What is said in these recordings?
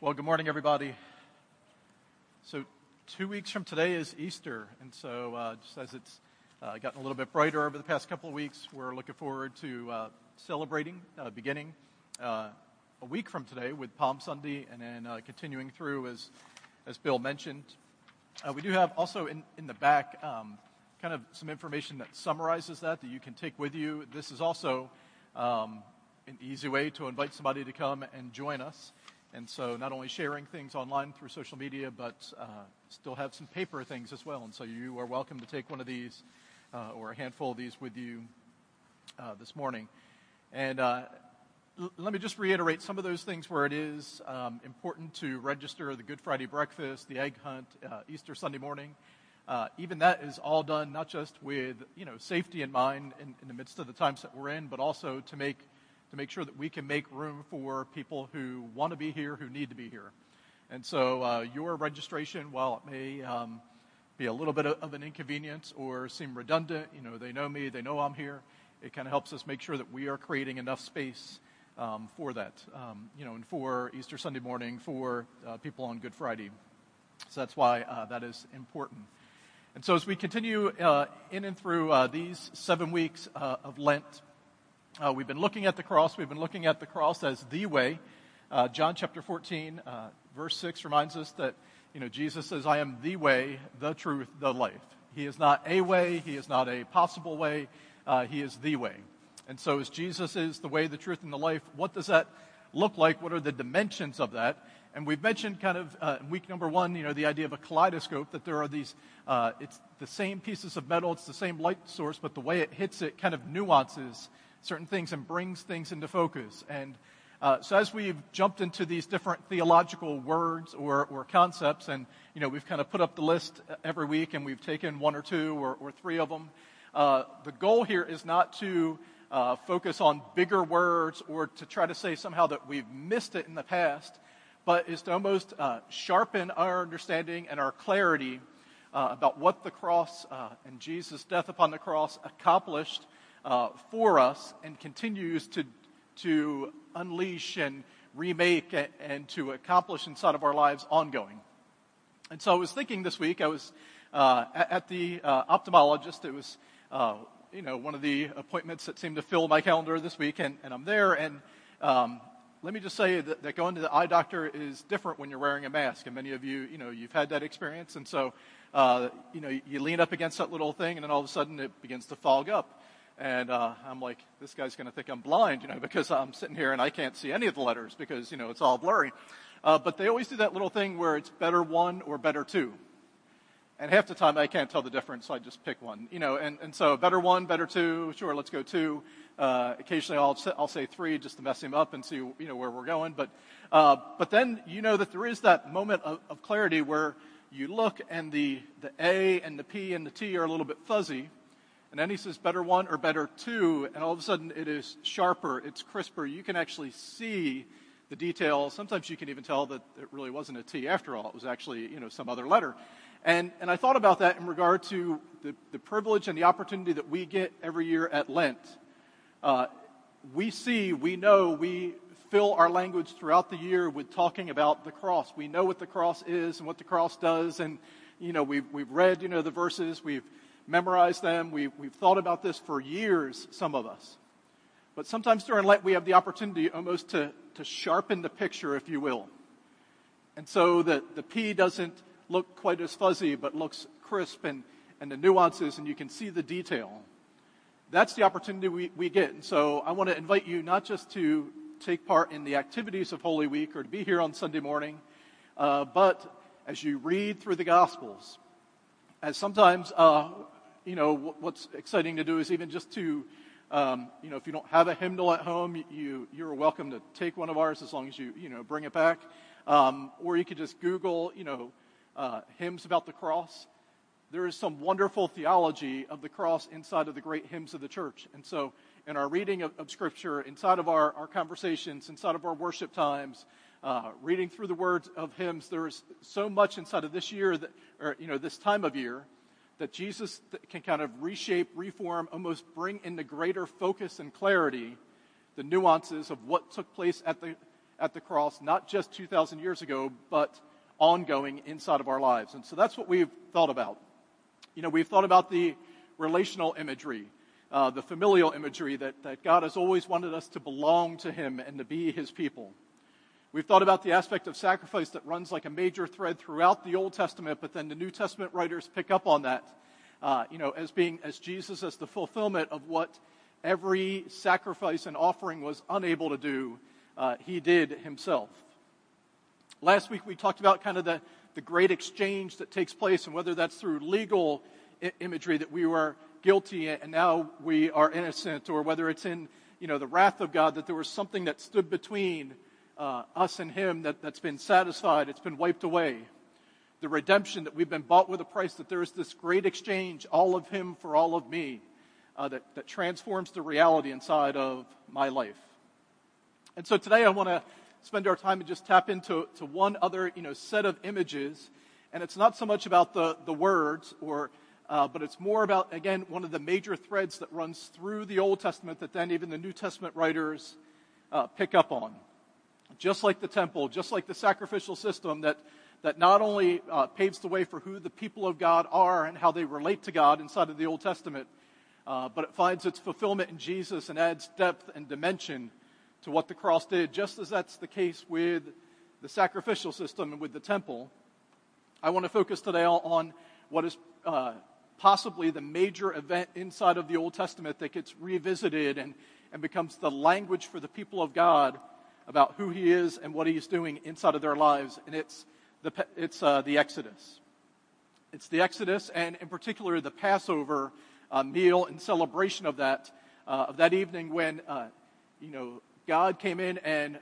Well, good morning, everybody. So, two weeks from today is Easter, and so uh, just as it's uh, gotten a little bit brighter over the past couple of weeks, we're looking forward to uh, celebrating, uh, beginning uh, a week from today with Palm Sunday, and then uh, continuing through as as Bill mentioned. we do have also in in the back um, kind of some information that summarizes that that you can take with you. This is also um, an easy way to invite somebody to come and join us. And so not only sharing things online through social media, but uh, still have some paper things as well. And so you are welcome to take one of these uh, or a handful of these with you uh, this morning. And uh, l- let me just reiterate some of those things where it is um, important to register the Good Friday breakfast, the egg hunt, uh, Easter Sunday morning. Uh, even that is all done not just with you know safety in mind in, in the midst of the times that we're in, but also to make to make sure that we can make room for people who want to be here, who need to be here. And so uh, your registration, while it may um, be a little bit of an inconvenience or seem redundant, you know, they know me, they know I'm here, it kind of helps us make sure that we are creating enough space um, for that, um, you know, and for Easter Sunday morning, for uh, people on Good Friday. So that's why uh, that is important. And so as we continue uh, in and through uh, these seven weeks uh, of Lent, uh, we've been looking at the cross. We've been looking at the cross as the way. Uh, John chapter 14, uh, verse 6 reminds us that, you know, Jesus says, I am the way, the truth, the life. He is not a way. He is not a possible way. Uh, he is the way. And so as Jesus is the way, the truth, and the life, what does that look like? What are the dimensions of that? And we've mentioned kind of uh, in week number one, you know, the idea of a kaleidoscope, that there are these, uh, it's the same pieces of metal, it's the same light source, but the way it hits it kind of nuances certain things and brings things into focus. And uh, so as we've jumped into these different theological words or, or concepts, and you know we've kind of put up the list every week, and we've taken one or two or, or three of them. Uh, the goal here is not to uh, focus on bigger words or to try to say somehow that we've missed it in the past, but is to almost uh, sharpen our understanding and our clarity uh, about what the cross uh, and Jesus' death upon the cross accomplished uh, for us and continues to, to unleash and remake and, to accomplish inside of our lives ongoing. And so I was thinking this week, I was uh, at, at, the uh, ophthalmologist. It was, uh, you know, one of the appointments that seemed to fill my calendar this week, and, and I'm there. And um, let me just say that, that, going to the eye doctor is different when you're wearing a mask. And many of you, you know, you've had that experience. And so, uh, you know, you lean up against that little thing, and then all of a sudden it begins to fog up. And uh, I'm like, this guy's going to think I'm blind, you know, because I'm sitting here and I can't see any of the letters because, you know, it's all blurry. Uh, but they always do that little thing where it's better one or better two. And half the time I can't tell the difference, so I just pick one, you know. And, and so better one, better two, sure, let's go two. Uh, occasionally I'll, I'll say three just to mess him up and see, you know, where we're going. But, uh, but then you know that there is that moment of, of clarity where you look and the, the A and the P and the T are a little bit fuzzy and then he says better one or better two, and all of a sudden it is sharper, it's crisper. You can actually see the details. Sometimes you can even tell that it really wasn't a T after all. It was actually, you know, some other letter. And, and I thought about that in regard to the, the privilege and the opportunity that we get every year at Lent. Uh, we see, we know, we fill our language throughout the year with talking about the cross. We know what the cross is and what the cross does, and you know we've we've read you know the verses, we've memorized them. We, we've thought about this for years, some of us. But sometimes during Lent, we have the opportunity almost to, to sharpen the picture, if you will. And so the, the P doesn't look quite as fuzzy, but looks crisp and, and the nuances, and you can see the detail. That's the opportunity we, we get. And so I want to invite you not just to take part in the activities of Holy Week or to be here on Sunday morning, uh, but as you read through the Gospels, as sometimes uh, you know, what's exciting to do is even just to, um, you know, if you don't have a hymnal at home, you, you're welcome to take one of ours as long as you, you know, bring it back. Um, or you could just Google, you know, uh, hymns about the cross. There is some wonderful theology of the cross inside of the great hymns of the church. And so, in our reading of, of Scripture, inside of our, our conversations, inside of our worship times, uh, reading through the words of hymns, there is so much inside of this year, that, or, you know, this time of year, that Jesus can kind of reshape, reform, almost bring into greater focus and clarity the nuances of what took place at the, at the cross, not just 2,000 years ago, but ongoing inside of our lives. And so that's what we've thought about. You know, we've thought about the relational imagery, uh, the familial imagery that, that God has always wanted us to belong to Him and to be His people. We've thought about the aspect of sacrifice that runs like a major thread throughout the Old Testament, but then the New Testament writers pick up on that, uh, you know, as being, as Jesus as the fulfillment of what every sacrifice and offering was unable to do, uh, he did himself. Last week we talked about kind of the, the great exchange that takes place and whether that's through legal I- imagery that we were guilty and now we are innocent or whether it's in, you know, the wrath of God that there was something that stood between uh, us and him that, that's been satisfied. It's been wiped away. The redemption that we've been bought with a price, that there is this great exchange, all of him for all of me, uh, that, that transforms the reality inside of my life. And so today I want to spend our time and just tap into to one other you know, set of images. And it's not so much about the, the words, or, uh, but it's more about, again, one of the major threads that runs through the Old Testament that then even the New Testament writers uh, pick up on. Just like the temple, just like the sacrificial system that, that not only uh, paves the way for who the people of God are and how they relate to God inside of the Old Testament, uh, but it finds its fulfillment in Jesus and adds depth and dimension to what the cross did, just as that's the case with the sacrificial system and with the temple. I want to focus today on what is uh, possibly the major event inside of the Old Testament that gets revisited and, and becomes the language for the people of God about who He is and what He is doing inside of their lives, and it's the, it's, uh, the Exodus. It's the Exodus, and in particular, the Passover uh, meal and celebration of that, uh, of that evening when, uh, you know, God came in and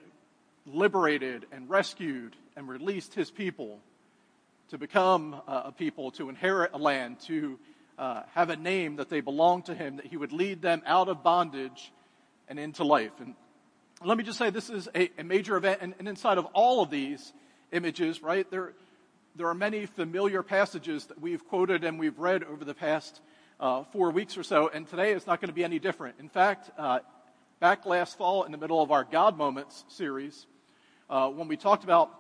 liberated and rescued and released his people to become uh, a people, to inherit a land, to uh, have a name that they belong to him, that he would lead them out of bondage and into life. And let me just say this is a, a major event, and, and, inside of all of these images, right, there, there are many familiar passages that we've quoted and we've read over the past uh, four weeks or so, and today is not going to be any different. In fact, uh, back last fall in the middle of our God Moments series, uh, when we talked about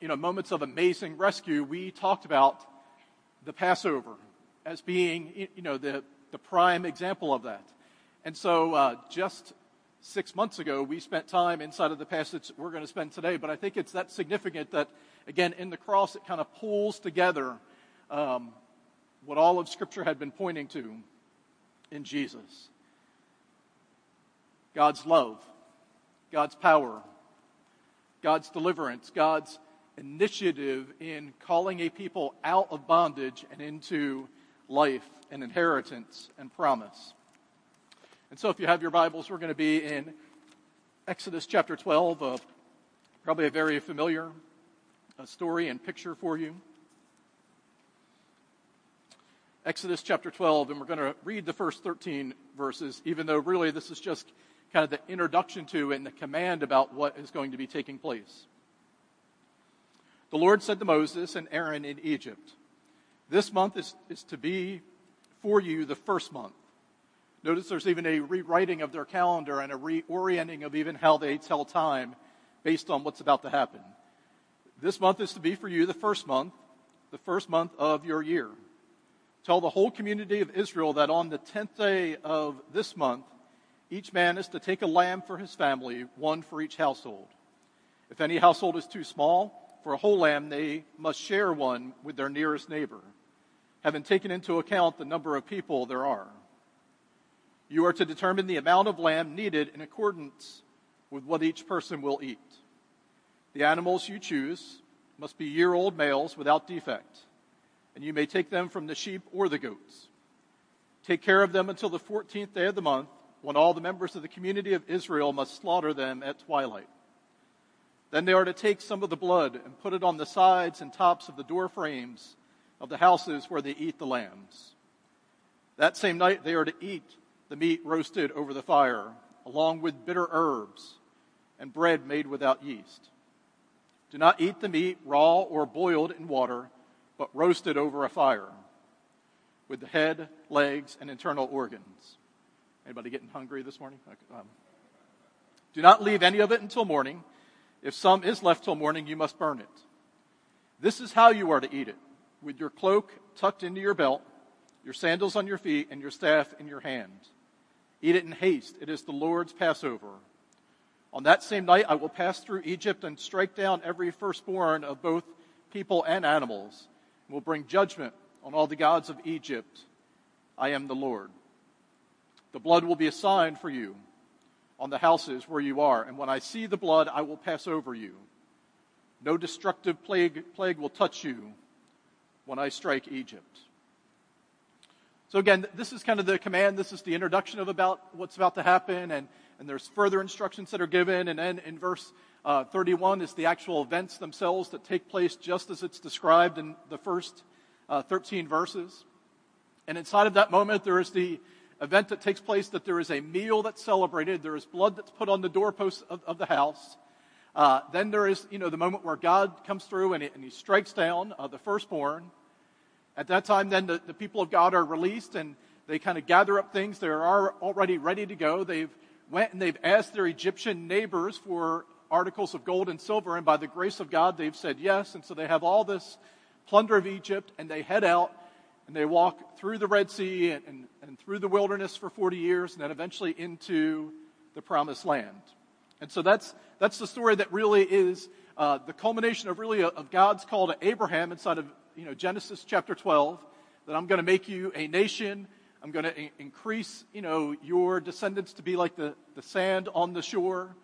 you know moments of amazing rescue, we talked about the Passover as being you know the the prime example of that. And so, uh, just six months ago, we spent time inside of the passage we're going to spend today. But I think it's that significant that again in the cross it kind of pulls together um, what all of Scripture had been pointing to in Jesus. God's love, God's power, God's deliverance, God's initiative in calling a people out of bondage and into life and inheritance and promise. And so, if you have your Bibles, we're going to be in Exodus chapter 12, uh, probably a very familiar uh, story and picture for you. Exodus chapter 12, and we're going to read the first 13 verses, even though really this is just kind of the introduction to and the command about what is going to be taking place. The Lord said to Moses and Aaron in Egypt, This month is, is to be for you the first month. Notice there's even a rewriting of their calendar and a reorienting of even how they tell time based on what's about to happen. This month is to be for you the first month, the first month of your year. Tell the whole community of Israel that on the tenth day of this month, each man is to take a lamb for his family, one for each household. If any household is too small for a whole lamb, they must share one with their nearest neighbor, having taken into account the number of people there are. You are to determine the amount of lamb needed in accordance with what each person will eat. The animals you choose must be year old males without defect, and you may take them from the sheep or the goats. Take care of them until the 14th day of the month when all the members of the community of Israel must slaughter them at twilight. Then they are to take some of the blood and put it on the sides and tops of the door frames of the houses where they eat the lambs. That same night they are to eat the meat roasted over the fire, along with bitter herbs and bread made without yeast. Do not eat the meat raw or boiled in water, but roasted over a fire, with the head, legs, and internal organs. Anybody getting hungry this morning? Um, do not leave any of it until morning. If some is left till morning, you must burn it. This is how you are to eat it with your cloak tucked into your belt, your sandals on your feet, and your staff in your hand. Eat it in haste. It is the Lord's Passover. On that same night, I will pass through Egypt and strike down every firstborn of both people and animals, and will bring judgment on all the gods of Egypt. I am the Lord. The blood will be a sign for you on the houses where you are, and when I see the blood, I will pass over you. No destructive plague, plague will touch you when I strike Egypt. So again, this is kind of the command. This is the introduction of about what's about to happen, and, and there's further instructions that are given. And then in verse uh, 31 is the actual events themselves that take place just as it's described in the first uh, 13 verses. And inside of that moment, there is the event that takes place that there is a meal that's celebrated. There is blood that's put on the doorposts of, of the house. Uh, then there is, you know, the moment where God comes through and he, and he strikes down uh, the firstborn. At that time, then the, the people of God are released and they kind of gather up things. They are already ready to go. They've went and they've asked their Egyptian neighbors for articles of gold and silver, and by the grace of God, they've said yes. And so they have all this plunder of Egypt, and they head out and they walk through the Red Sea and, and, and through the wilderness for 40 years, and then eventually into the promised land. And so that's, that's the story that really is uh, the culmination of really a, of God's call to Abraham inside of you know, Genesis chapter 12, that I'm going to make you a nation. I'm going to in- increase, you know, your descendants to be like the, the sand on the shore.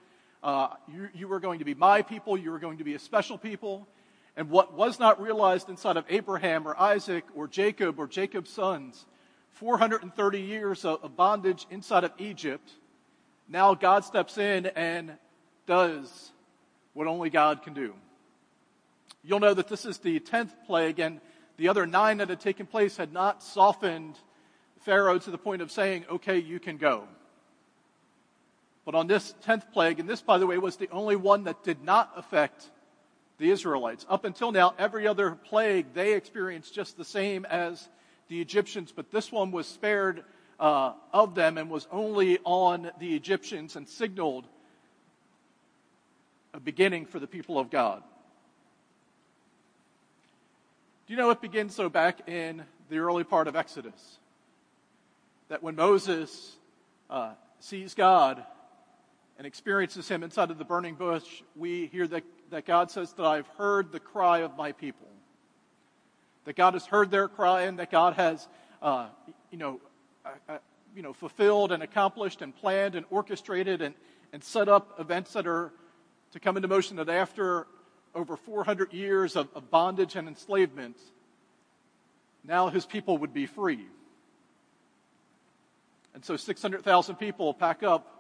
Uh, you, you are going to be my people. You are going to be a special people. And what was not realized inside of Abraham or Isaac or Jacob or Jacob's sons, 430 years of bondage inside of Egypt, now God steps in and does what only God can do. You'll know that this is the 10th plague, and the other nine that had taken place had not softened Pharaoh to the point of saying, okay, you can go. But on this 10th plague, and this, by the way, was the only one that did not affect the Israelites. Up until now, every other plague they experienced just the same as the Egyptians, but this one was spared uh, of them and was only on the Egyptians and signaled a beginning for the people of God. Do you know it begins so back in the early part of Exodus? That when Moses uh, sees God and experiences him inside of the burning bush, we hear that that God says that I've heard the cry of my people. That God has heard their cry and that God has, uh, you know, uh, uh, you know, fulfilled and accomplished and planned and orchestrated and, and set up events that are to come into motion that after over 400 years of, of bondage and enslavement, now his people would be free. And so 600,000 people pack up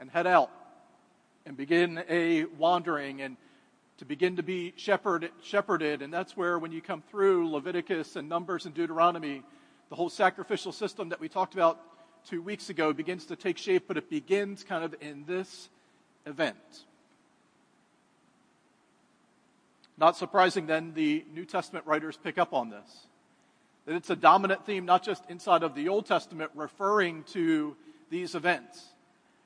and head out and begin a wandering and to begin to be shepherd, shepherded. And that's where, when you come through Leviticus and Numbers and Deuteronomy, the whole sacrificial system that we talked about two weeks ago begins to take shape, but it begins kind of in this event. Not surprising, then, the New Testament writers pick up on this. That it's a dominant theme, not just inside of the Old Testament, referring to these events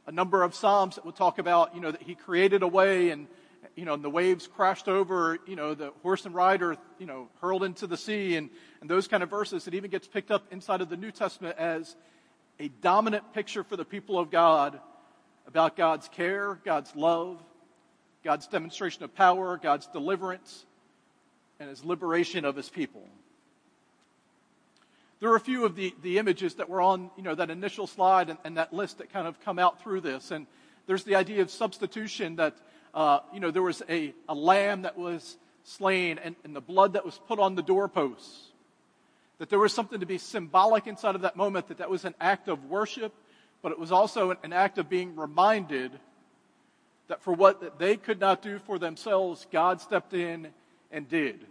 a number of Psalms that will talk about, you know, that he created a way and, you know, and the waves crashed over, you know, the horse and rider, you know, hurled into the sea and, and those kind of verses. It even gets picked up inside of the New Testament as a dominant picture for the people of God about God's care, God's love, God's demonstration of power, God's deliverance, and his liberation of his people. There are a few of the, the images that were on, you know, that initial slide and, and that list that kind of come out through this. And there's the idea of substitution that, uh, you know, there was a, a lamb that was slain and, and the blood that was put on the doorposts. That there was something to be symbolic inside of that moment, that that was an act of worship, but it was also an, an act of being reminded that for what they could not do for themselves, God stepped in and did.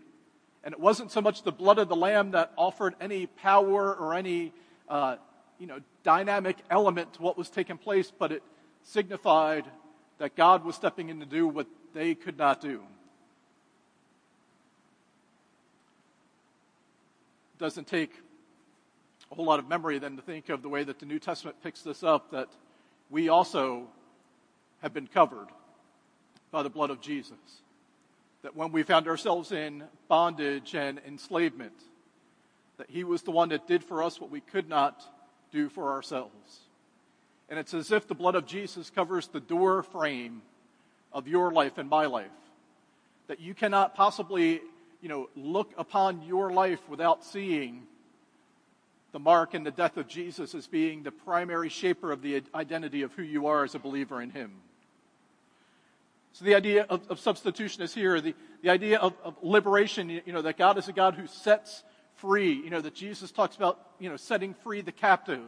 And it wasn't so much the blood of the lamb that offered any power or any, uh, you know, dynamic element to what was taking place, but it signified that God was stepping in to do what they could not do. It doesn't take a whole lot of memory then to think of the way that the New Testament picks this up, that we also have been covered by the blood of Jesus. That when we found ourselves in bondage and enslavement, that He was the one that did for us what we could not do for ourselves. And it's as if the blood of Jesus covers the door frame of your life and my life. That you cannot possibly, you know, look upon your life without seeing the mark and the death of Jesus as being the primary shaper of the identity of who you are as a believer in Him. So the idea of, of substitution is here. The, the idea of, of liberation, you know, that God is a God who sets free. You know, that Jesus talks about, you know, setting free the captive.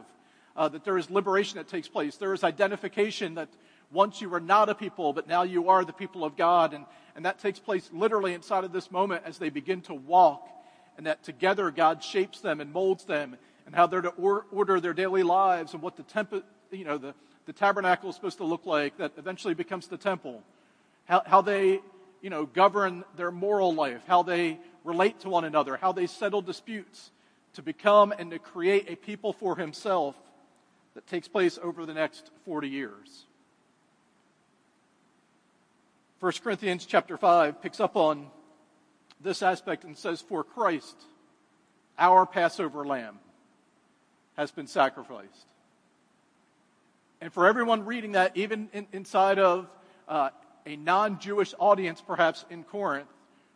Uh, that there is liberation that takes place. There is identification that once you were not a people, but now you are the people of God. And, and that takes place literally inside of this moment as they begin to walk. And that together God shapes them and molds them and how they're to or, order their daily lives and what the, temp- you know, the, the tabernacle is supposed to look like that eventually becomes the temple how, how they, you know, govern their moral life, how they relate to one another, how they settle disputes to become and to create a people for himself that takes place over the next 40 years. 1 Corinthians chapter 5 picks up on this aspect and says, For Christ, our Passover lamb, has been sacrificed. And for everyone reading that, even in, inside of uh, a non Jewish audience, perhaps in Corinth,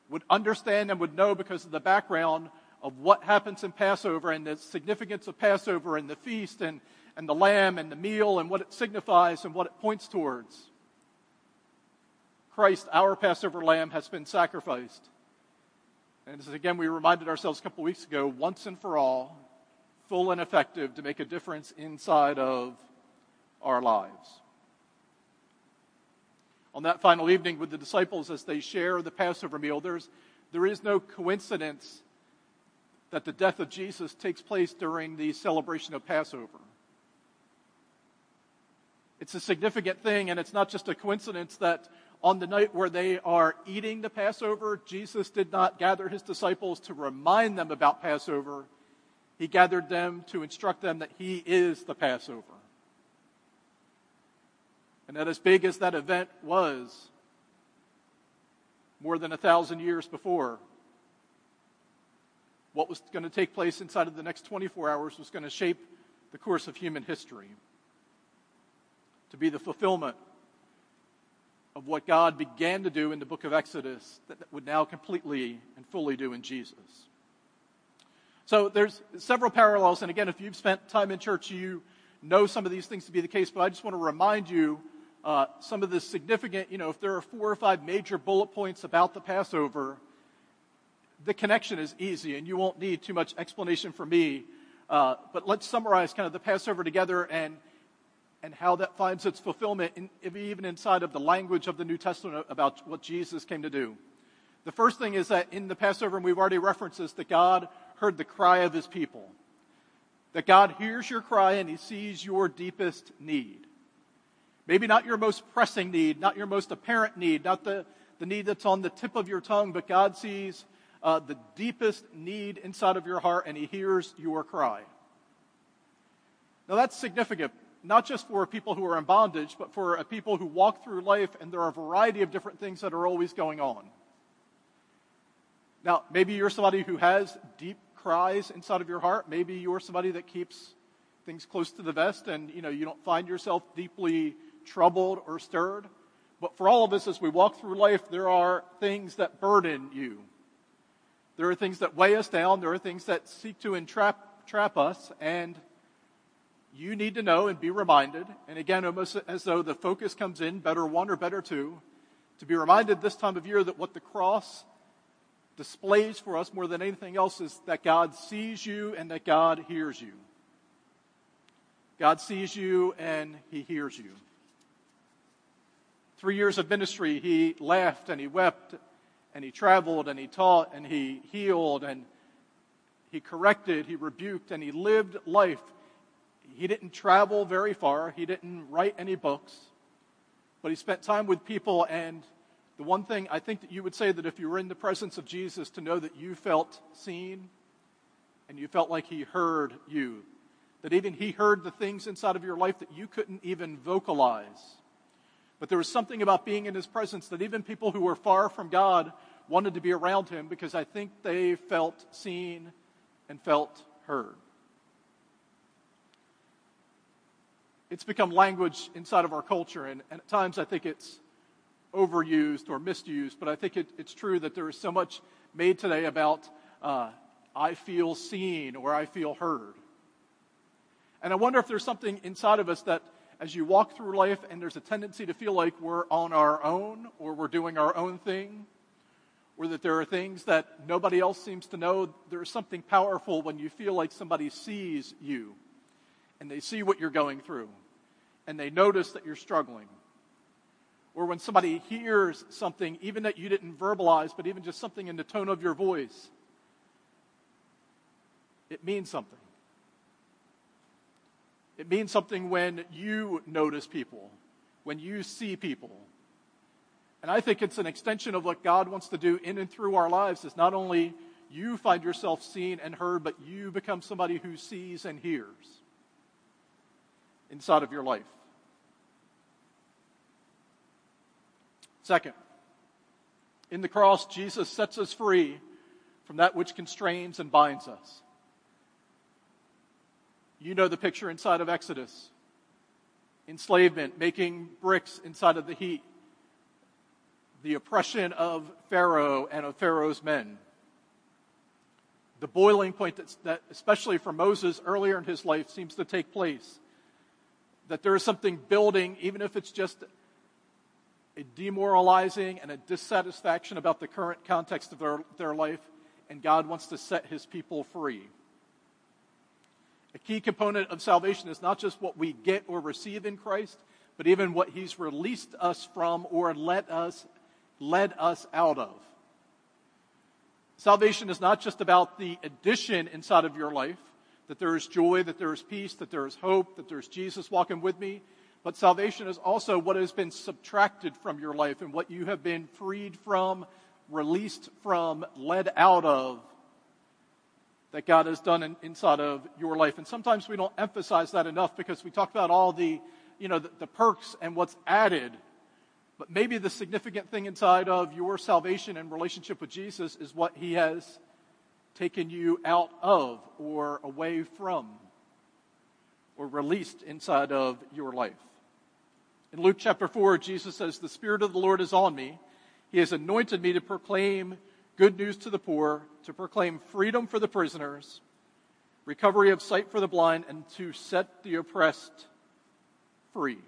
would understand and would know because of the background of what happens in Passover and the significance of Passover and the feast and, and the lamb and the meal and what it signifies and what it points towards. Christ, our Passover lamb, has been sacrificed. And again we reminded ourselves a couple weeks ago, once and for all, full and effective to make a difference inside of our lives on that final evening with the disciples as they share the Passover meal, there's, there is no coincidence that the death of Jesus takes place during the celebration of Passover. It's a significant thing, and it's not just a coincidence that on the night where they are eating the Passover, Jesus did not gather his disciples to remind them about Passover. He gathered them to instruct them that he is the Passover. And that as big as that event was, more than a thousand years before, what was going to take place inside of the next 24 hours was going to shape the course of human history. To be the fulfillment of what God began to do in the book of Exodus that would now completely and fully do in Jesus. So there's several parallels, and again, if you've spent time in church, you know some of these things to be the case, but I just want to remind you uh, some of the significant, you know, if there are four or five major bullet points about the Passover, the connection is easy and you won't need too much explanation from me. Uh, but let's summarize kind of the Passover together and, and how that finds its fulfillment, in, even inside of the language of the New Testament about what Jesus came to do. The first thing is that in the Passover, and we've already referenced this, that God heard the cry of his people. That God hears your cry and he sees your deepest need. Maybe not your most pressing need, not your most apparent need, not the, the need that's on the tip of your tongue, but God sees uh, the deepest need inside of your heart and He hears your cry. Now that's significant, not just for people who are in bondage, but for people who walk through life and there are a variety of different things that are always going on. Now, maybe you're somebody who has deep cries inside of your heart. Maybe you're somebody that keeps things close to the vest and you know you don't find yourself deeply troubled, or stirred. But for all of us, as we walk through life, there are things that burden you. There are things that weigh us down. There are things that seek to entrap trap us. And you need to know and be reminded, and again, almost as though the focus comes in, better one or better two, to be reminded this time of year that what the cross displays for us more than anything else is that God sees you and that God hears you. God sees you and He hears you three years of ministry, he laughed and he wept and he traveled and he taught and he healed and he corrected, he rebuked, and he lived life. He didn't travel very far, he didn't write any books, but he spent time with people. And the one thing I think that you would say that if you were in the presence of Jesus, to know that you felt seen and you felt like he heard you, that even he heard the things inside of your life that you couldn't even vocalize But there was something about being in his presence that even people who were far from God wanted to be around him because I think they felt seen and felt heard. It's become language inside of our culture, and, and at times I think it's overused or misused, but I think it, it's true that there is so much made today about uh, I feel seen or I feel heard. And I wonder if there's something inside of us that as you walk through life and there's a tendency to feel like we're on our own or we're doing our own thing, or that there are things that nobody else seems to know, there's something powerful when you feel like somebody sees you and they see what you're going through and they notice that you're struggling. Or when somebody hears something, even that you didn't verbalize, but even just something in the tone of your voice, it means something. It means something when you notice people, when you see people. And I think it's an extension of what God wants to do in and through our lives is not only you find yourself seen and heard, but you become somebody who sees and hears inside of your life. Second, in the cross, Jesus sets us free from that which constrains and binds us. You know the picture inside of Exodus enslavement, making bricks inside of the heat, the oppression of Pharaoh and of Pharaoh's men. The boiling point that, that, especially for Moses earlier in his life, seems to take place. That there is something building, even if it's just a demoralizing and a dissatisfaction about the current context of their, their life, and God wants to set his people free. A key component of salvation is not just what we get or receive in Christ, but even what he's released us from or let us, led us out of. Salvation is not just about the addition inside of your life, that there is joy, that there is peace, that there is hope, that there's Jesus walking with me. But salvation is also what has been subtracted from your life and what you have been freed from, released from, led out of that God has done in, inside of your life. And sometimes we don't emphasize that enough because we talk about all the, you know, the, the perks and what's added. But maybe the significant thing inside of your salvation and relationship with Jesus is what he has taken you out of or away from or released inside of your life. In Luke chapter 4, Jesus says, The Spirit of the Lord is on me. He has anointed me to proclaim good news to the poor, to proclaim freedom for the prisoners, recovery of sight for the blind, and to set the oppressed free.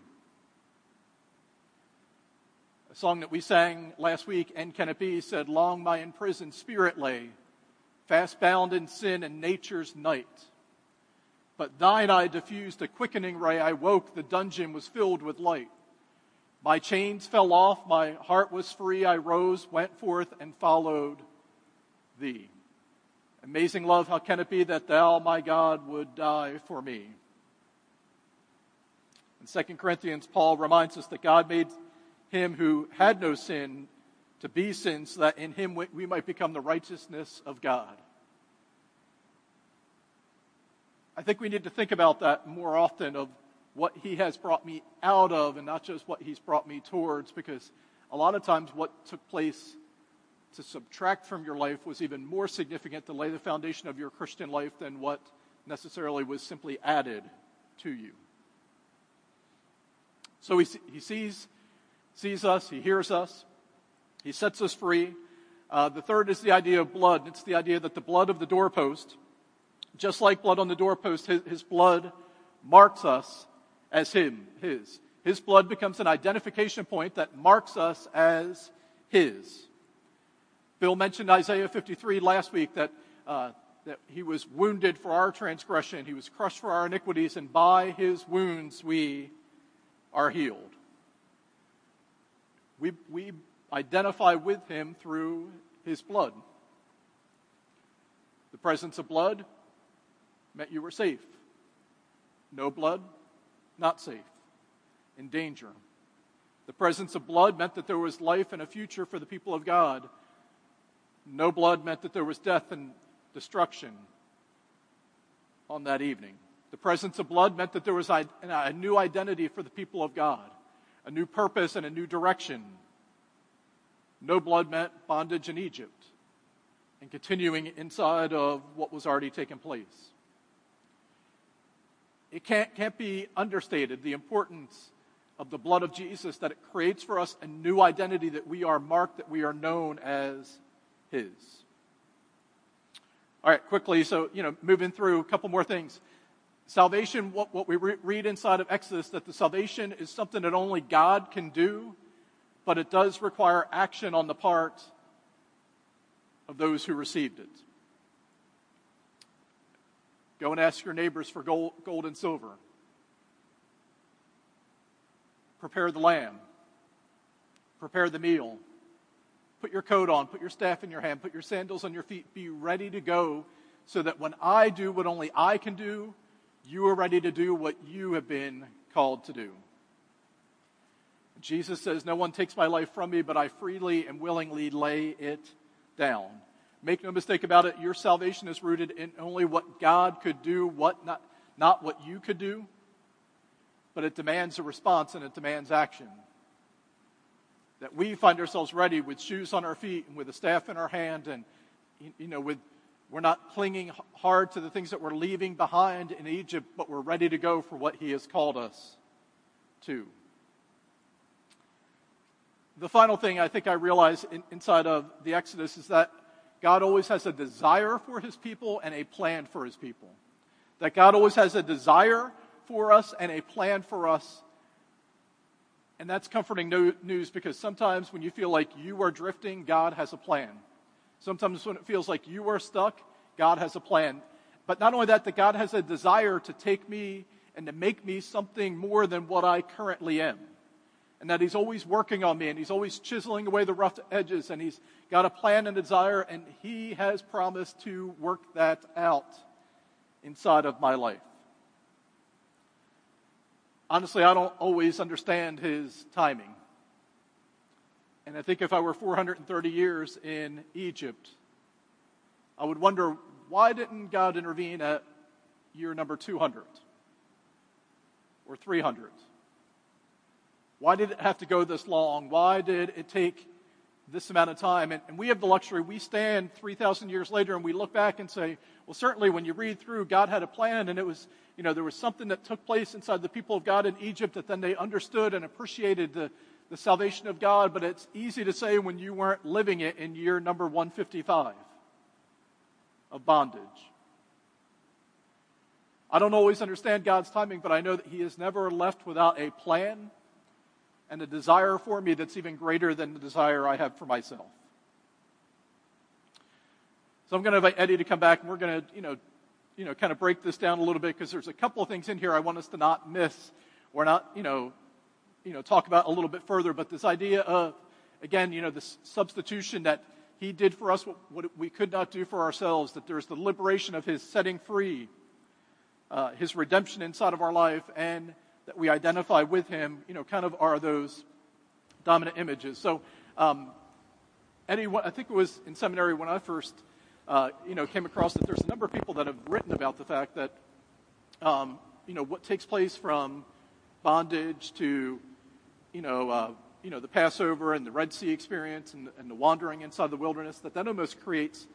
A song that we sang last week, And Can It Be, said, Long my imprisoned spirit lay, fast bound in sin and nature's night. But thine eye diffused a quickening ray. I woke, the dungeon was filled with light. My chains fell off, my heart was free. I rose, went forth, and followed thee. Amazing love, how can it be that thou, my God, would die for me? In 2 Corinthians, Paul reminds us that God made him who had no sin to be sin so that in him we might become the righteousness of God. I think we need to think about that more often of what he has brought me out of and not just what he's brought me towards because a lot of times what took place to subtract from your life was even more significant to lay the foundation of your Christian life than what necessarily was simply added to you. So he, he sees, sees us, he hears us, he sets us free. Uh, the third is the idea of blood. It's the idea that the blood of the doorpost, just like blood on the doorpost, his, his blood marks us as him, his. His blood becomes an identification point that marks us as his. Bill mentioned Isaiah 53 last week that, uh, that he was wounded for our transgression, he was crushed for our iniquities, and by his wounds we are healed. We, we identify with him through his blood. The presence of blood meant you were safe. No blood, not safe, in danger. The presence of blood meant that there was life and a future for the people of God. No blood meant that there was death and destruction on that evening. The presence of blood meant that there was a new identity for the people of God, a new purpose and a new direction. No blood meant bondage in Egypt and continuing inside of what was already taking place. It can't, can't be understated the importance of the blood of Jesus that it creates for us a new identity that we are marked, that we are known as His. All right, quickly, so, you know, moving through a couple more things. Salvation, what, what we re- read inside of Exodus, that the salvation is something that only God can do, but it does require action on the part of those who received it. Go and ask your neighbors for gold, gold and silver. Prepare the lamb. Prepare the meal. Put your coat on. Put your staff in your hand. Put your sandals on your feet. Be ready to go so that when I do what only I can do, you are ready to do what you have been called to do. Jesus says, No one takes my life from me, but I freely and willingly lay it down. Make no mistake about it, your salvation is rooted in only what God could do, what not, not what you could do but it demands a response and it demands action. That we find ourselves ready with shoes on our feet and with a staff in our hand and, you know, with, we're not clinging hard to the things that we're leaving behind in Egypt, but we're ready to go for what He has called us to. The final thing I think I realize in, inside of the Exodus is that God always has a desire for His people and a plan for His people. That God always has a desire for us and a plan for us. And that's comforting news because sometimes when you feel like you are drifting, God has a plan. Sometimes when it feels like you are stuck, God has a plan. But not only that, that God has a desire to take me and to make me something more than what I currently am. And that He's always working on me and He's always chiseling away the rough edges and He's got a plan and desire and He has promised to work that out inside of my life. Honestly, I don't always understand his timing. And I think if I were 430 years in Egypt, I would wonder why didn't God intervene at year number 200 or 300? Why did it have to go this long? Why did it take this amount of time? And, and we have the luxury, we stand 3,000 years later and we look back and say, well, certainly when you read through, God had a plan and it was you know, there was something that took place inside the people of God in Egypt that then they understood and appreciated the, the salvation of God, but it's easy to say when you weren't living it in year number 155 of bondage. I don't always understand God's timing, but I know that He is never left without a plan and a desire for me that's even greater than the desire I have for myself. So I'm going to invite Eddie to come back and we're going to, you know, you know, kind of break this down a little bit because there's a couple of things in here I want us to not miss or not, you know, you know, talk about a little bit further. But this idea of, again, you know, this substitution that he did for us what, what we could not do for ourselves, that there's the liberation of his setting free, uh, his redemption inside of our life, and that we identify with him, you know, kind of are those dominant images. So, um, Eddie, I think it was in seminary when I first uh, you know, came across that there's a number of people that have written about the fact that, um, you know, what takes place from bondage to, you know, uh, you know, the Passover and the Red Sea experience and, and the wandering inside the wilderness, that that almost creates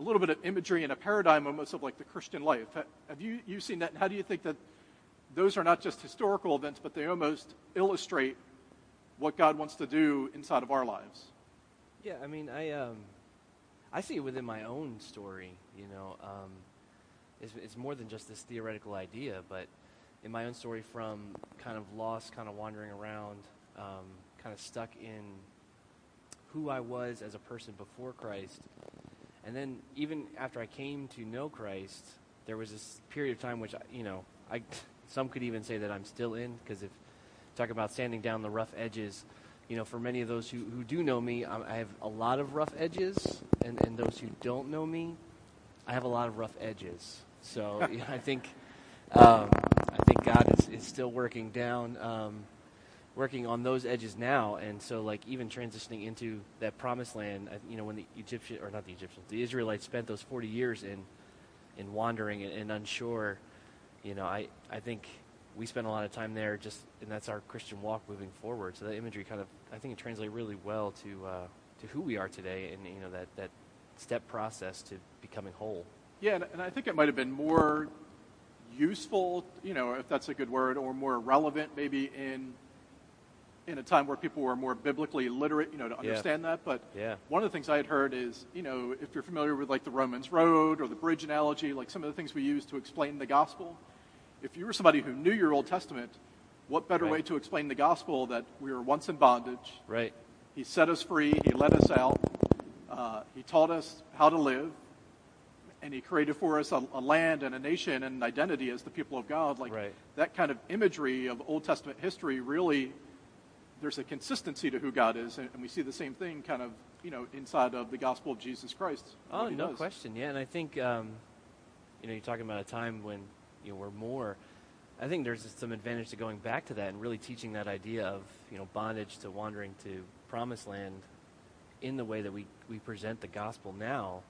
a little bit of imagery and a paradigm almost of like the Christian life. Have you, you seen that? And how do you think that those are not just historical events, but they almost illustrate what God wants to do inside of our lives? Yeah, I mean, I, um, I see it within my own story. You know, um, it's, it's more than just this theoretical idea, but in my own story, from kind of lost, kind of wandering around, um, kind of stuck in who I was as a person before Christ, and then even after I came to know Christ, there was this period of time which you know, I some could even say that I'm still in because if talk about sanding down the rough edges you know, for many of those who, who do know me, I have a lot of rough edges, and, and those who don't know me, I have a lot of rough edges. So know, I think um, I think God is, is still working down, um, working on those edges now, and so like even transitioning into that promised land, you know, when the Egyptian or not the Egyptians, the Israelites spent those forty years in in wandering and, and unsure, you know, I I think we spend a lot of time there, just and that's our Christian walk moving forward. So that imagery kind of, I think, it translates really well to uh, to who we are today, and you know that that step process to becoming whole. Yeah, and, and I think it might have been more useful, you know, if that's a good word, or more relevant maybe in in a time where people were more biblically literate, you know, to Yeah. understand that. But Yeah. one of the things I had heard is, you know, if you're familiar with like the Romans road or the bridge analogy, like some of the things we use to explain the gospel, if you were somebody who knew your Old Testament, what better Right. way to explain the gospel that we were once in bondage, Right. he set us free. He let us out. Uh, he taught us how to live. And he created for us a, a land and a nation and an identity as the people of God. Like Right. that kind of imagery of Old Testament history really, there's a consistency to who God is. And, and we see the same thing kind of, you know, inside of the gospel of Jesus Christ. Oh, no does. question. Yeah, and I think um, you know you're talking about a time when you know we're more. I think there's some advantage to going back to that and really teaching that idea of you know bondage to wandering to promised land in the way that we we present the gospel now,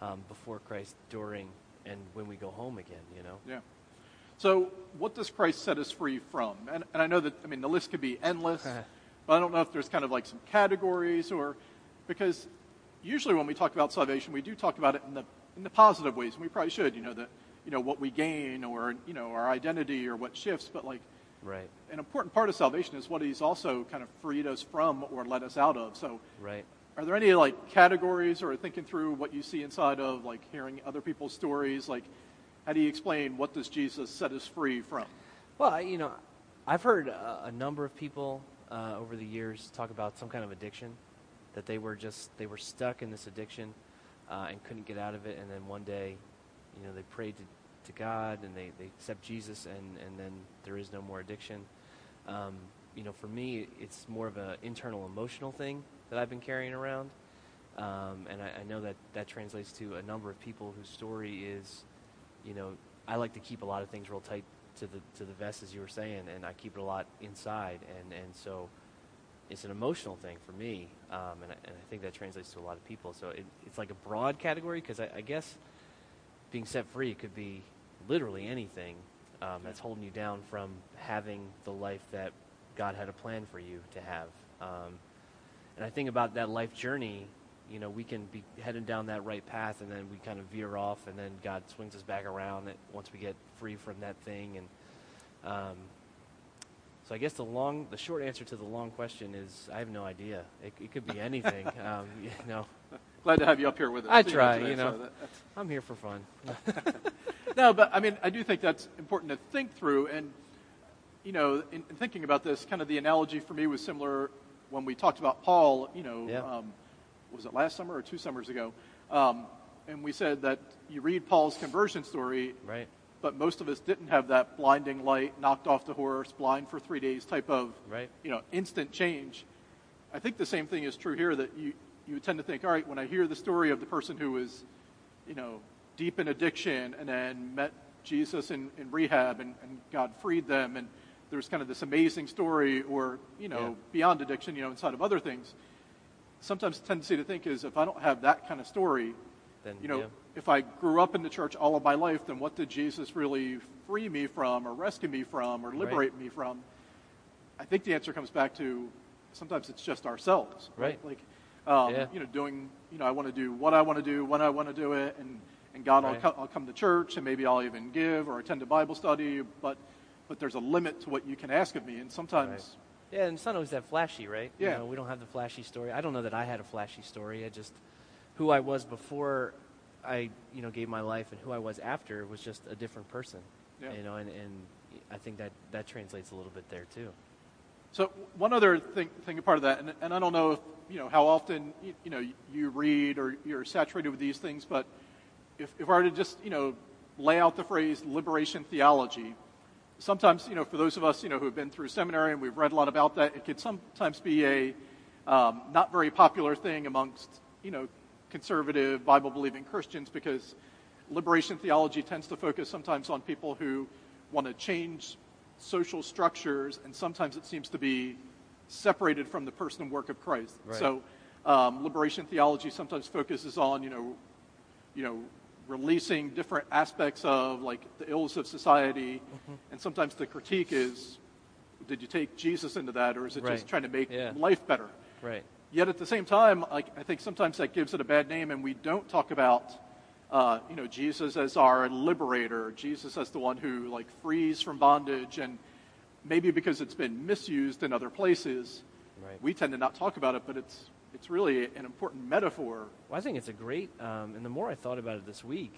um, before Christ, during, and when we go home again. You know. Yeah. So, what does Christ set us free from? And, and I know that, I mean, the list could be endless, but I don't know if there's kind of like some categories or, because usually when we talk about salvation, we do talk about it in the, in the positive ways, and we probably should, you know, that, you know, what we gain or, you know, our identity or what shifts, but like, Right. an important part of salvation is what he's also kind of freed us from or let us out of. So, Right. are there any like categories or thinking through what you see inside of like hearing other people's stories? Like, how do you explain what does Jesus set us free from? Well, I, you know, I've heard a, a number of people uh, over the years talk about some kind of addiction, that they were just they were stuck in this addiction uh, and couldn't get out of it, and then one day, you know, they prayed to, to God and they, they accept Jesus, and, and then there is no more addiction. Um, you know, for me, it's more of an internal emotional thing that I've been carrying around, um, and I, I know that that translates to a number of people whose story is you know, I like to keep a lot of things real tight to the to the vest, as you were saying, and I keep it a lot inside, and and so it's an emotional thing for me, um, and I, and I think that translates to a lot of people. So it, it's like a broad category because I, I guess being set free could be literally anything um, that's holding you down from having the life that God had a plan for you to have. Um, and I think about that life journey, you know, we can be heading down that right path and then we kind of veer off and then God swings us back around once we get free from that thing. And um, so I guess the long, the short answer to the long question is I have no idea. It, it could be anything. um, you know, Glad to have you up here with us. I try, today, you know. So that, I'm here for fun. no, but I mean, I do think that's important to think through. And, you know, in, in thinking about this, kind of the analogy for me was similar when we talked about Paul, you know, Yeah. um, was it last summer or two summers ago? Um, and we said that you read Paul's conversion story, right? but most of us didn't have that blinding light, knocked off the horse, blind for three days type of, Right. you know, instant change. I think the same thing is true here that you, you tend to think, all right, when I hear the story of the person who was, you know, deep in addiction and then met Jesus in, in rehab and, and God freed them and there's kind of this amazing story or, you know, Yeah. beyond addiction, you know, inside of other things. Sometimes the tendency to think is if I don't have that kind of story, Then you know, yeah. if I grew up in the church all of my life, then what did Jesus really free me from, or rescue me from, or liberate me from? I think the answer comes back to sometimes it's just ourselves, right? Right. Like, um, Yeah. you know, doing, you know, I want to do what I want to do when I want to do it, and and God, I'll, co- I'll come to church, and maybe I'll even give or attend a Bible study, but but there's a limit to what you can ask of me, and sometimes. Yeah, and it's not always that flashy, right? Yeah. You know, we don't have the flashy story. I don't know that I had a flashy story. I just who I was before I, you know, gave my life and who I was after was just a different person. Yeah. You know, and, and I think that that translates a little bit there too. So one other thing, thing part of that, and, and I don't know if you know how often you, you know you read or you're saturated with these things, but if, if I were to just you know lay out the phrase liberation theology, sometimes you know for those of us you know who have been through seminary and we've read a lot about that, it could sometimes be a um, not very popular thing amongst you know conservative Bible believing Christians because liberation theology tends to focus sometimes on people who want to change social structures, and sometimes it seems to be separated from the person and work of Christ. Right. So, um, liberation theology sometimes focuses on, you know, you know, releasing different aspects of like the ills of society, and sometimes the critique is, did you take Jesus into that, or is it Right. just trying to make Yeah. life better? Right. Yet at the same time, like I think sometimes that gives it a bad name, and we don't talk about, uh, you know, Jesus as our liberator, Jesus as the one who like frees from bondage, and maybe because it's been misused in other places, Right. we tend to not talk about it. But it's it's really an important metaphor. Well, I think it's a great, um, and the more I thought about it this week,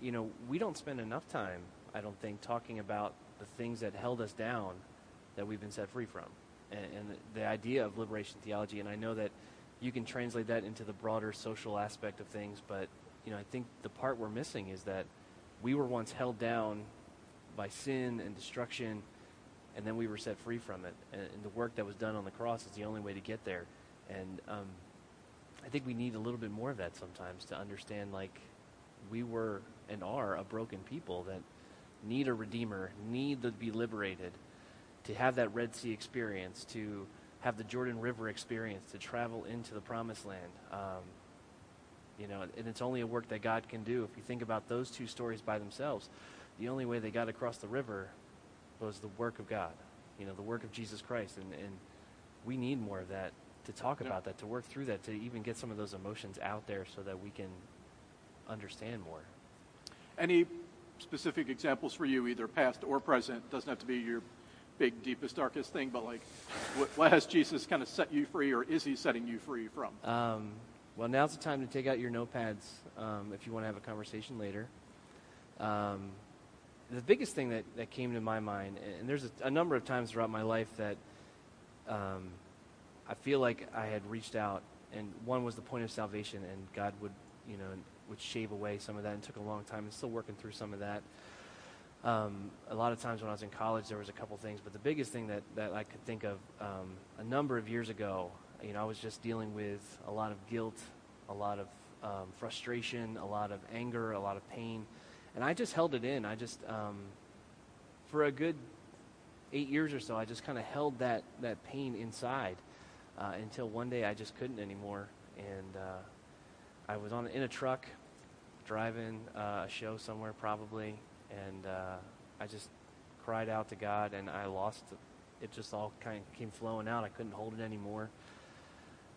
you know, we don't spend enough time, I don't think, talking about the things that held us down that we've been set free from, and, and the, the idea of liberation theology. And I know that you can translate that into the broader social aspect of things, but you know, I think the part we're missing is that we were once held down by sin and destruction, and then we were set free from it. And, and the work that was done on the cross is the only way to get there. And um, I think we need a little bit more of that sometimes to understand, like, we were and are a broken people that need a redeemer, need to be liberated, to have that Red Sea experience, to have the Jordan River experience, to travel into the Promised Land. Um, you know, and it's only a work that God can do. If you think about those two stories by themselves, the only way they got across the river was the work of God. You know, the work of Jesus Christ, and, and we need more of that to talk Yeah. about that, to work through that, to even get some of those emotions out there, so that we can understand more. Any specific examples for you, either past or present? Doesn't have to be your big, deepest, darkest thing, but like, what, what has Jesus kind of set you free, or is he setting you free from? Um, well, now's the time to take out your notepads um, if you want to have a conversation later. Um, the biggest thing that, that came to my mind, and there's a, a number of times throughout my life that um, I feel like I had reached out, and one was the point of salvation, and God would, you know, would shave away some of that, and took a long time, and still working through some of that. Um, a lot of times when I was in college, there was a couple things, but the biggest thing that, that I could think of um, a number of years ago, you know, I was just dealing with a lot of guilt, a lot of um, frustration, a lot of anger, a lot of pain, and I just held it in. I just, um, for a good eight years or so, I just kind of held that that pain inside uh, until one day I just couldn't anymore, and uh, I was on in a truck driving uh, a show somewhere probably, and uh, I just cried out to God, and I lost it. It just all kind of came flowing out. I couldn't hold it anymore.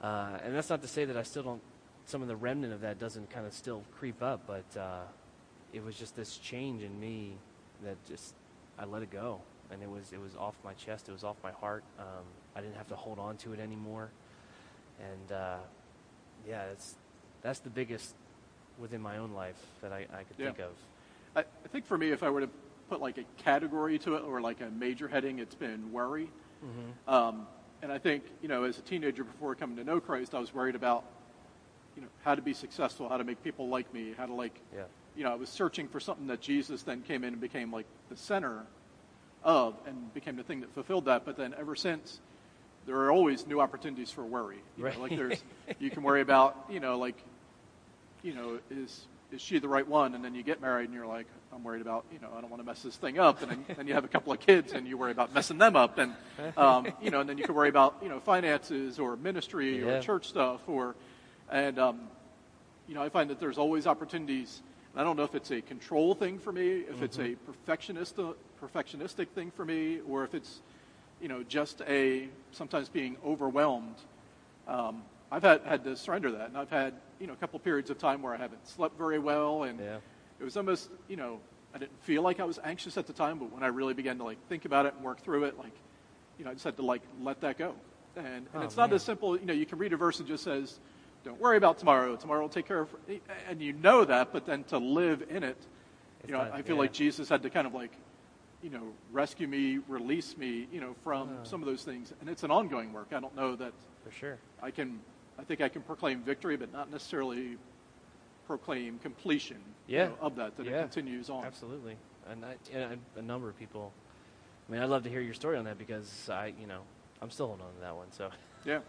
Uh, and that's not to say that I still don't. Some of the remnant of that doesn't kind of still creep up, but uh, it was just this change in me that just I let it go, and it was it was off my chest. It was off my heart. Um, I didn't have to hold on to it anymore, and uh, yeah, it's that's the biggest within my own life that I, I could Yeah. think of. I, I think for me, if I were to put like a category to it or like a major heading, it's been worry. Um, and I think, you know, as a teenager before coming to know Christ, I was worried about, you know, how to be successful, how to make people like me, how to like, Yeah. you know, I was searching for something that Jesus then came in and became like the center of and became the thing that fulfilled that. But then ever since, there are always new opportunities for worry. You know, Right. like there's, you can worry about, you know, like, you know, is is she the right one? And then you get married and you're like, I'm worried about, you know, I don't want to mess this thing up. And then, then you have a couple of kids and you worry about messing them up. And, um, you know, and then you can worry about, you know, finances or ministry Yeah. or church stuff or, and, um, you know, I find that there's always opportunities. And I don't know if it's a control thing for me, if it's a perfectionist, perfectionistic thing for me, or if it's, you know, just a sometimes being overwhelmed. Um, I've had, had to surrender that, and I've had, you know, a couple periods of time where I haven't slept very well, and Yeah. It was almost, you know, I didn't feel like I was anxious at the time, but when I really began to like think about it and work through it, like, you know, I just had to like let that go. And, and Oh, it's not man. as simple, you know, you can read a verse that just says, "Don't worry about tomorrow. Tomorrow will take care of," and you know that, but then to live in it, It's you know, not- I feel yeah. like Jesus had to kind of like, you know, rescue me, release me, you know, from Ah. some of those things, and it's an ongoing work. I don't know that For sure. I can, I think I can proclaim victory, but not necessarily proclaim completion you know, of that, that Yeah. it continues on. Absolutely. And, I, and I- a number of people. I mean, I'd love to hear your story on that because I, you know, I'm still holding on to that one. So Yeah.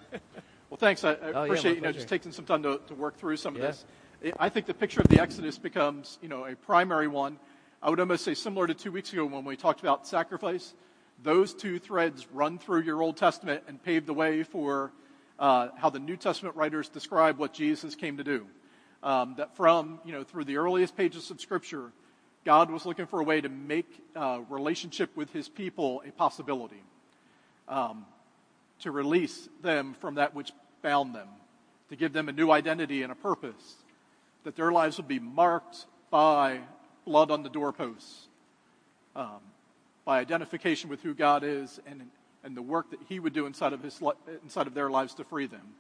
Well, thanks. I, I Oh, yeah, appreciate you know just taking some time to, to work through some Yeah. of this. I- I think the picture of the Exodus becomes you know a primary one. I would almost say similar to two weeks ago when we talked about sacrifice. Those two threads run through your Old Testament and pave the way for uh, how the New Testament writers describe what Jesus came to do. Um, that from, you know, through the earliest pages of Scripture, God was looking for a way to make uh, relationship with his people a possibility, um, to release them from that which bound them, to give them a new identity and a purpose, that their lives would be marked by blood on the doorposts, um, by identification with who God is and, and the work that he would do inside of, his, inside of their lives to free them.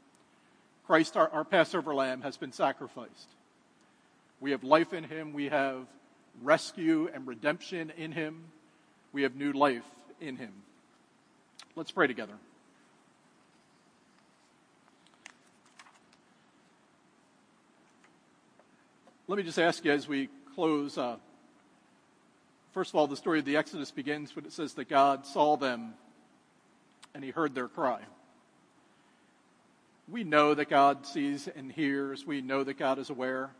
Christ, our, our Passover lamb, has been sacrificed. We have life in him. We have rescue and redemption in him. We have new life in him. Let's pray together. Let me just ask you as we close. Uh, first of all, the story of the Exodus begins when it says that God saw them and he heard their cry we know that God sees and hears. We know that God is aware.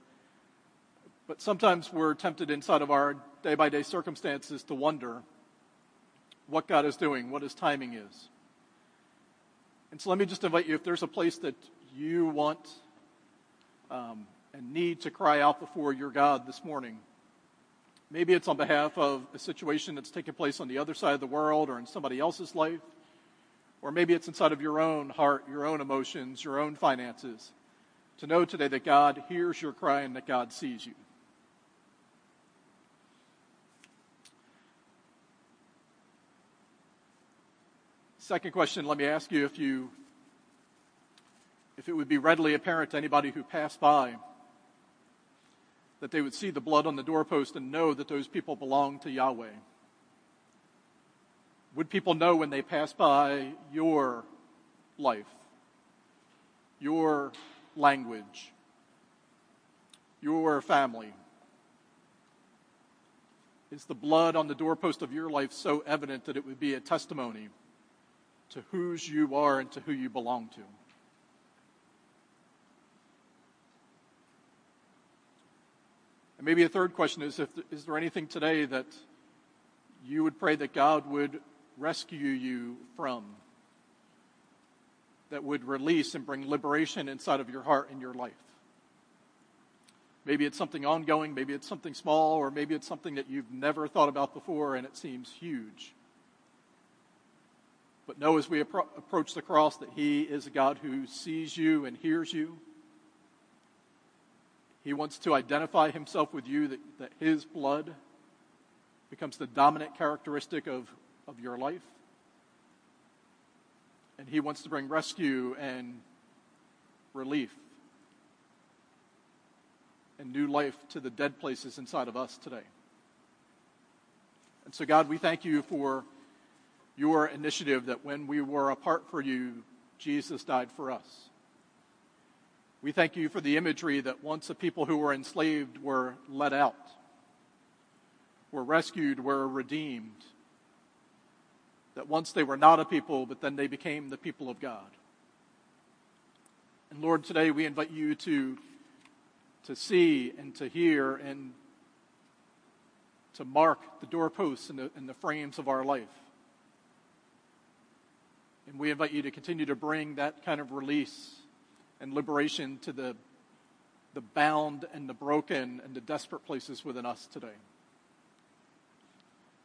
But sometimes we're tempted inside of our day by day circumstances to wonder what God is doing, what his timing is. And so let me just invite you if there's a place that you want um, and need to cry out before your God this morning. Maybe it's on behalf of a situation that's taking place on the other side of the world or in somebody else's life. Or maybe it's inside of your own heart, your own emotions, your own finances. To know today that God hears your cry and that God sees you. Second question, let me ask you if you if it would be readily apparent to anybody who passed by that they would see the blood on the doorpost and know that those people belong to Yahweh. Would people know when they pass by your life, your language, your family? Is the blood on the doorpost of your life so evident that it would be a testimony to whose you are and to who you belong to? And maybe a third question is if, is there anything today that you would pray that God would rescue you from, that would release and bring liberation inside of your heart and your life. Maybe it's something ongoing, maybe it's something small, or maybe it's something that you've never thought about before and it seems huge. But know as we appro- approach the cross that He is a God who sees you and hears you. He wants to identify Himself with you, that, that His blood becomes the dominant characteristic of of your life. And He wants to bring rescue and relief and new life to the dead places inside of us today. And so, God, we thank you for your initiative that when we were apart for you, Jesus died for us. We thank you for the imagery that once the people who were enslaved were let out, were rescued, were redeemed, that once they were not a people, but then they became the people of God. And Lord, today we invite you to, to see and to hear and to mark the doorposts and the, and the frames of our life. And we invite you to continue to bring that kind of release and liberation to the, the bound and the broken and the desperate places within us today.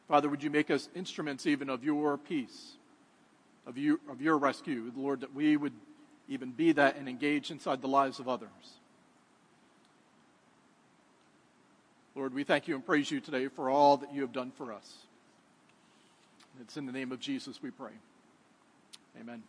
Father, would you make us instruments even of your peace, of, you, of your rescue, Lord, that we would even be that and engage inside the lives of others. Lord, we thank you and praise you today for all that you have done for us. It's in the name of Jesus we pray. Amen.